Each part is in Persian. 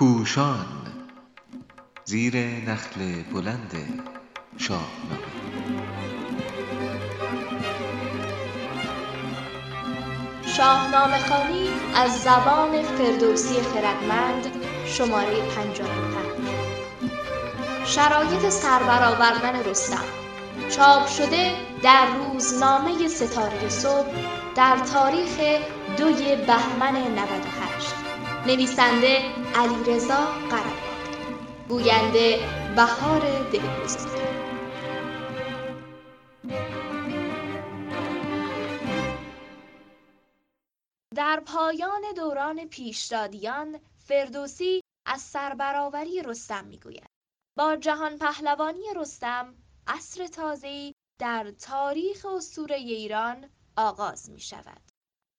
پوشان زیر نخل بلند شاهنامه. شاهنامه خوانی از زبان فردوسی خردمند شماره 55 شرایط سربرآوردن رستم. چاپ شده در روزنامه ستاره صبح در تاریخ دوی بهمن 98 نویسنده علیرضا قرهباد گوینده بهار دلگذار در پایان دوران پیشدادیان فردوسی از سربرآوری رستم می‌گوید با جهان پهلوانی رستم عصر تازه‌ای در تاریخ اسطوره ایران آغاز می شود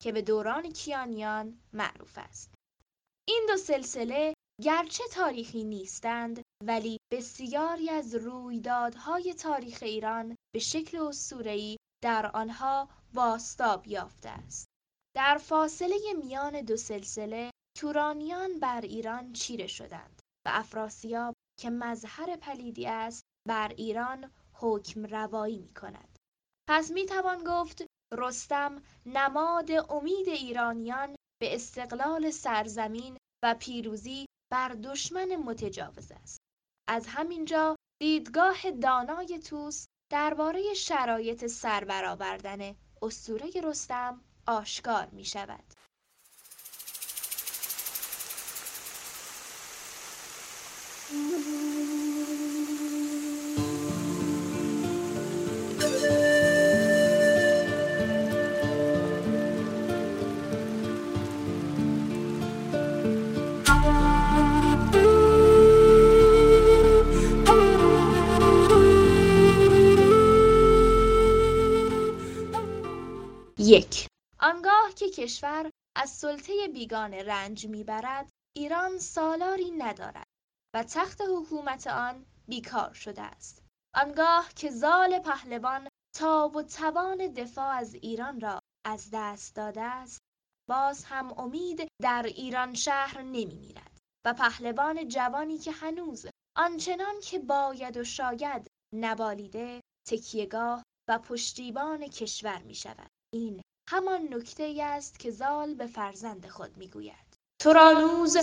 که به دوران کیانیان معروف است. این دو سلسله گرچه تاریخی نیستند ولی بسیاری از رویدادهای تاریخ ایران به شکل اسطوره‌ای در آنها بازتاب یافته است. در فاصله میان دو سلسله تورانیان بر ایران چیره شدند و افراسیاب که مظهر پلیدی است بر ایران حکم روایی می کند. پس می توان گفت رستم نماد امید ایرانیان به استقلال سرزمین و پیروزی بر دشمن متجاوز است. از همینجا دیدگاه دانای توس درباره شرایط سربرآوردن اسطوره رستم آشکار می شود. یک. آنگاه که کشور از سلطه بیگانه رنج می‌برد ایران سالاری ندارد و تخت حکومت آن بیکار شده است. آنگاه که زال پهلوان تاب و توان دفاع از ایران را از دست داده است باز هم امید در ایران شهر نمی میرد و پهلوان جوانی که هنوز آنچنان که باید و شاید نبالیده تکیهگاه و پشتیبان کشور می شود این همان نکته است که زال به فرزند خود می‌گوید. تو را نوز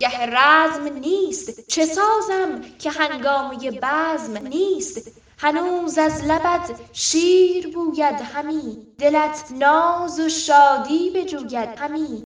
گه رزم نیست. چه سازم که هنگامه بزم نیست. هنوز از لبت شیر بوید همی. دلت ناز و شادی بجوید همی.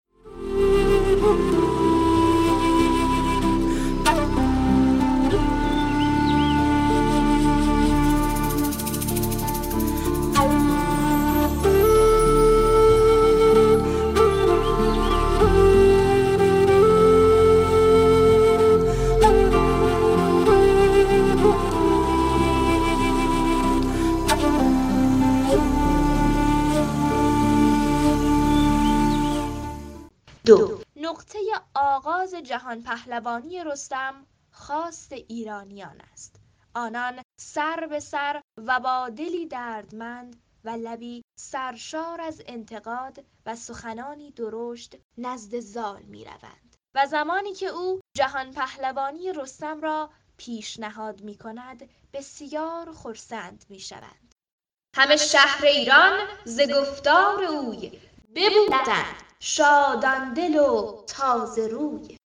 دو. نقطه آغاز جهان پهلوانی رستم خواست ایرانیان است. آنان سر به سر و با دلی دردمند و لبی سرشار از انتقاد و سخنانی درشت نزد زال می روند و زمانی که او جهان پهلوانی رستم را پیشنهاد می کند بسیار خرسند می شوند همه شهر ایران ز گفتار اوی ببودند شادان دل و تازه روی.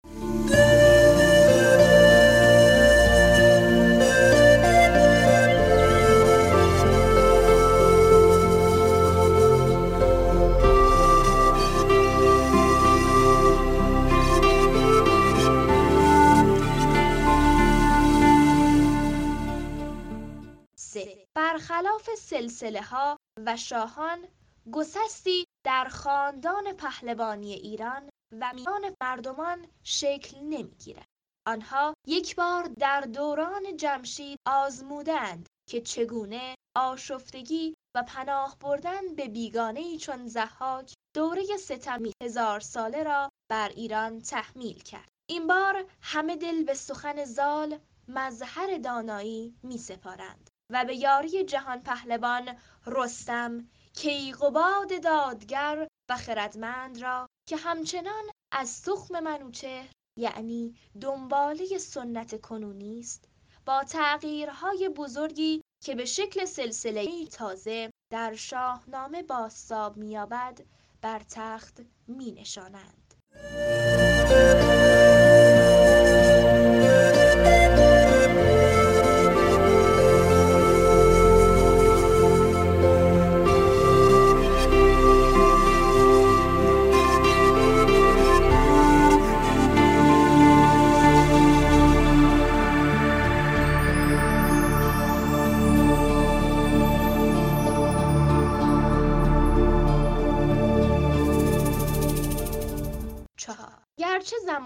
برخلاف سلسله ها و شاهان گسستی در خاندان پهلوانی ایران و میان مردمان شکل نمی‌گیرد. آنها یک بار در دوران جمشید آزمودند که چگونه آشفتگی و پناه بردن به بیگانه چون زحاک دوره ستمی هزار ساله را بر ایران تحمیل کرد. این بار همه دل به سخن زال مظهر دانایی می سپارند و به یاری جهان پهلوان رستم کیقباد دادگر و خردمند را که همچنان از تخم منوچهر یعنی دنباله سنت کنونی است با تغییرهای بزرگی که به شکل سلسله تازه در شاهنامه بازتاب می‌یابد بر تخت می‌نشانند.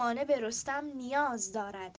زمانه به رستم نیاز دارد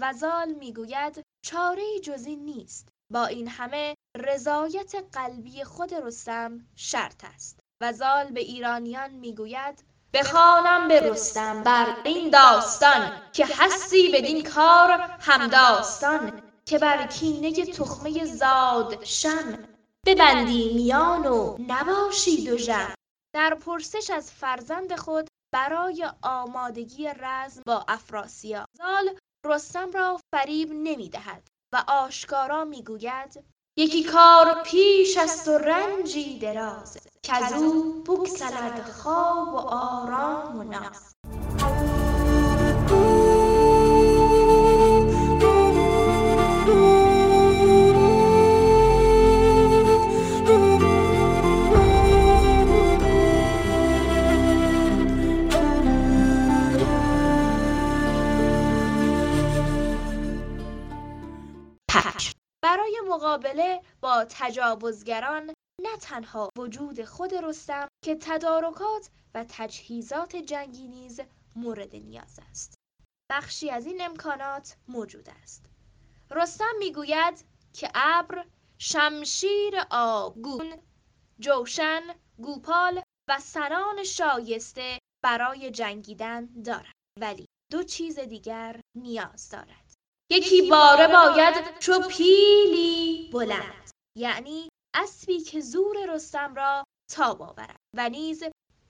و زال می‌گوید چاره جز این نیست. با این همه رضایت قلبی خود رستم شرط است. و زال به ایرانیان می‌گوید بخوانم به رستم بر این داستان که هستی بدین کار همداستان که بر کینه تخمه زاد شم ببندی میان و نباشی دژم. در پرسش از فرزند خود برای آمادگی رزم با افراسیاب زال رستم را فریب نمی‌دهد و آشکارا می‌گوید یکی کار پیش است و رنجی دراز کزو بگسلد خواب و آرام و ناز. با تجاوزگران نه تنها وجود خود رستم که تدارکات و تجهیزات جنگی نیز مورد نیاز است. بخشی از این امکانات موجود است. رستم می‌گوید که ابر شمشیر آبگون جوشن گوپال و سنان شایسته برای جنگیدن دارد. ولی دو چیز دیگر نیاز دارد. یکی باره باید چو پیلی بلند. یعنی اسبی که زور رستم را تاب آورد و نیز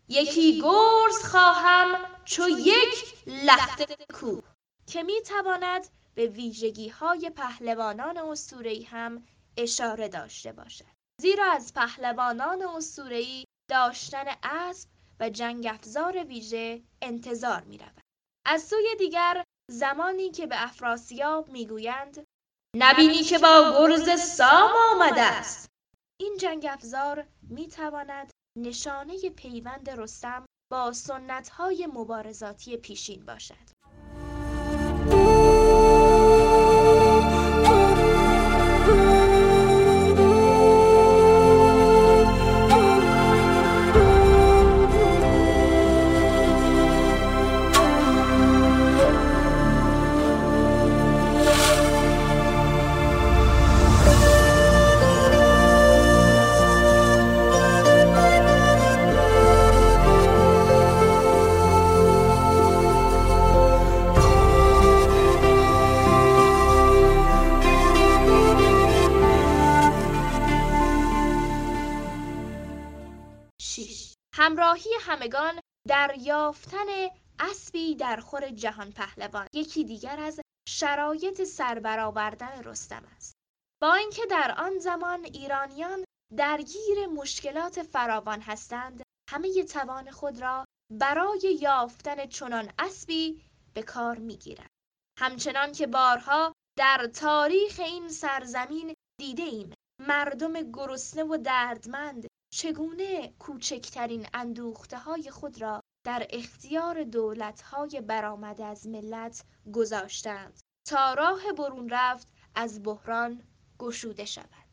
یکی گرز خواهم چو یک لخت کوه. که می‌تواند به ویژگی های پهلوانان اسطوره‌ای هم اشاره داشته باشد. زیرا از پهلوانان اسطوره‌ای داشتن اسب و جنگ افزار ویژه انتظار می رود. از سوی دیگر زمانی که به افراسیاب می‌گویند نبینی که با گرز سام آمده است. این جنگ افزار می‌تواند نشانه پیوند رستم با سنت های مبارزاتی پیشین باشد. همراهی همگان در یافتن اسبی در خور جهان پهلوان. یکی دیگر از شرایط سربرآوردن رستم است. با اینکه در آن زمان ایرانیان درگیر مشکلات فراوان هستند همه توان خود را برای یافتن چنان اسبی به کار می‌گیرند. همچنان که بارها در تاریخ این سرزمین دیده ایم مردم گرسنه و دردمند چگونه کوچکترین اندوخته های خود را در اختیار دولت های برآمده از ملت گذاشتند تا راه برون رفت از بحران گشوده شود.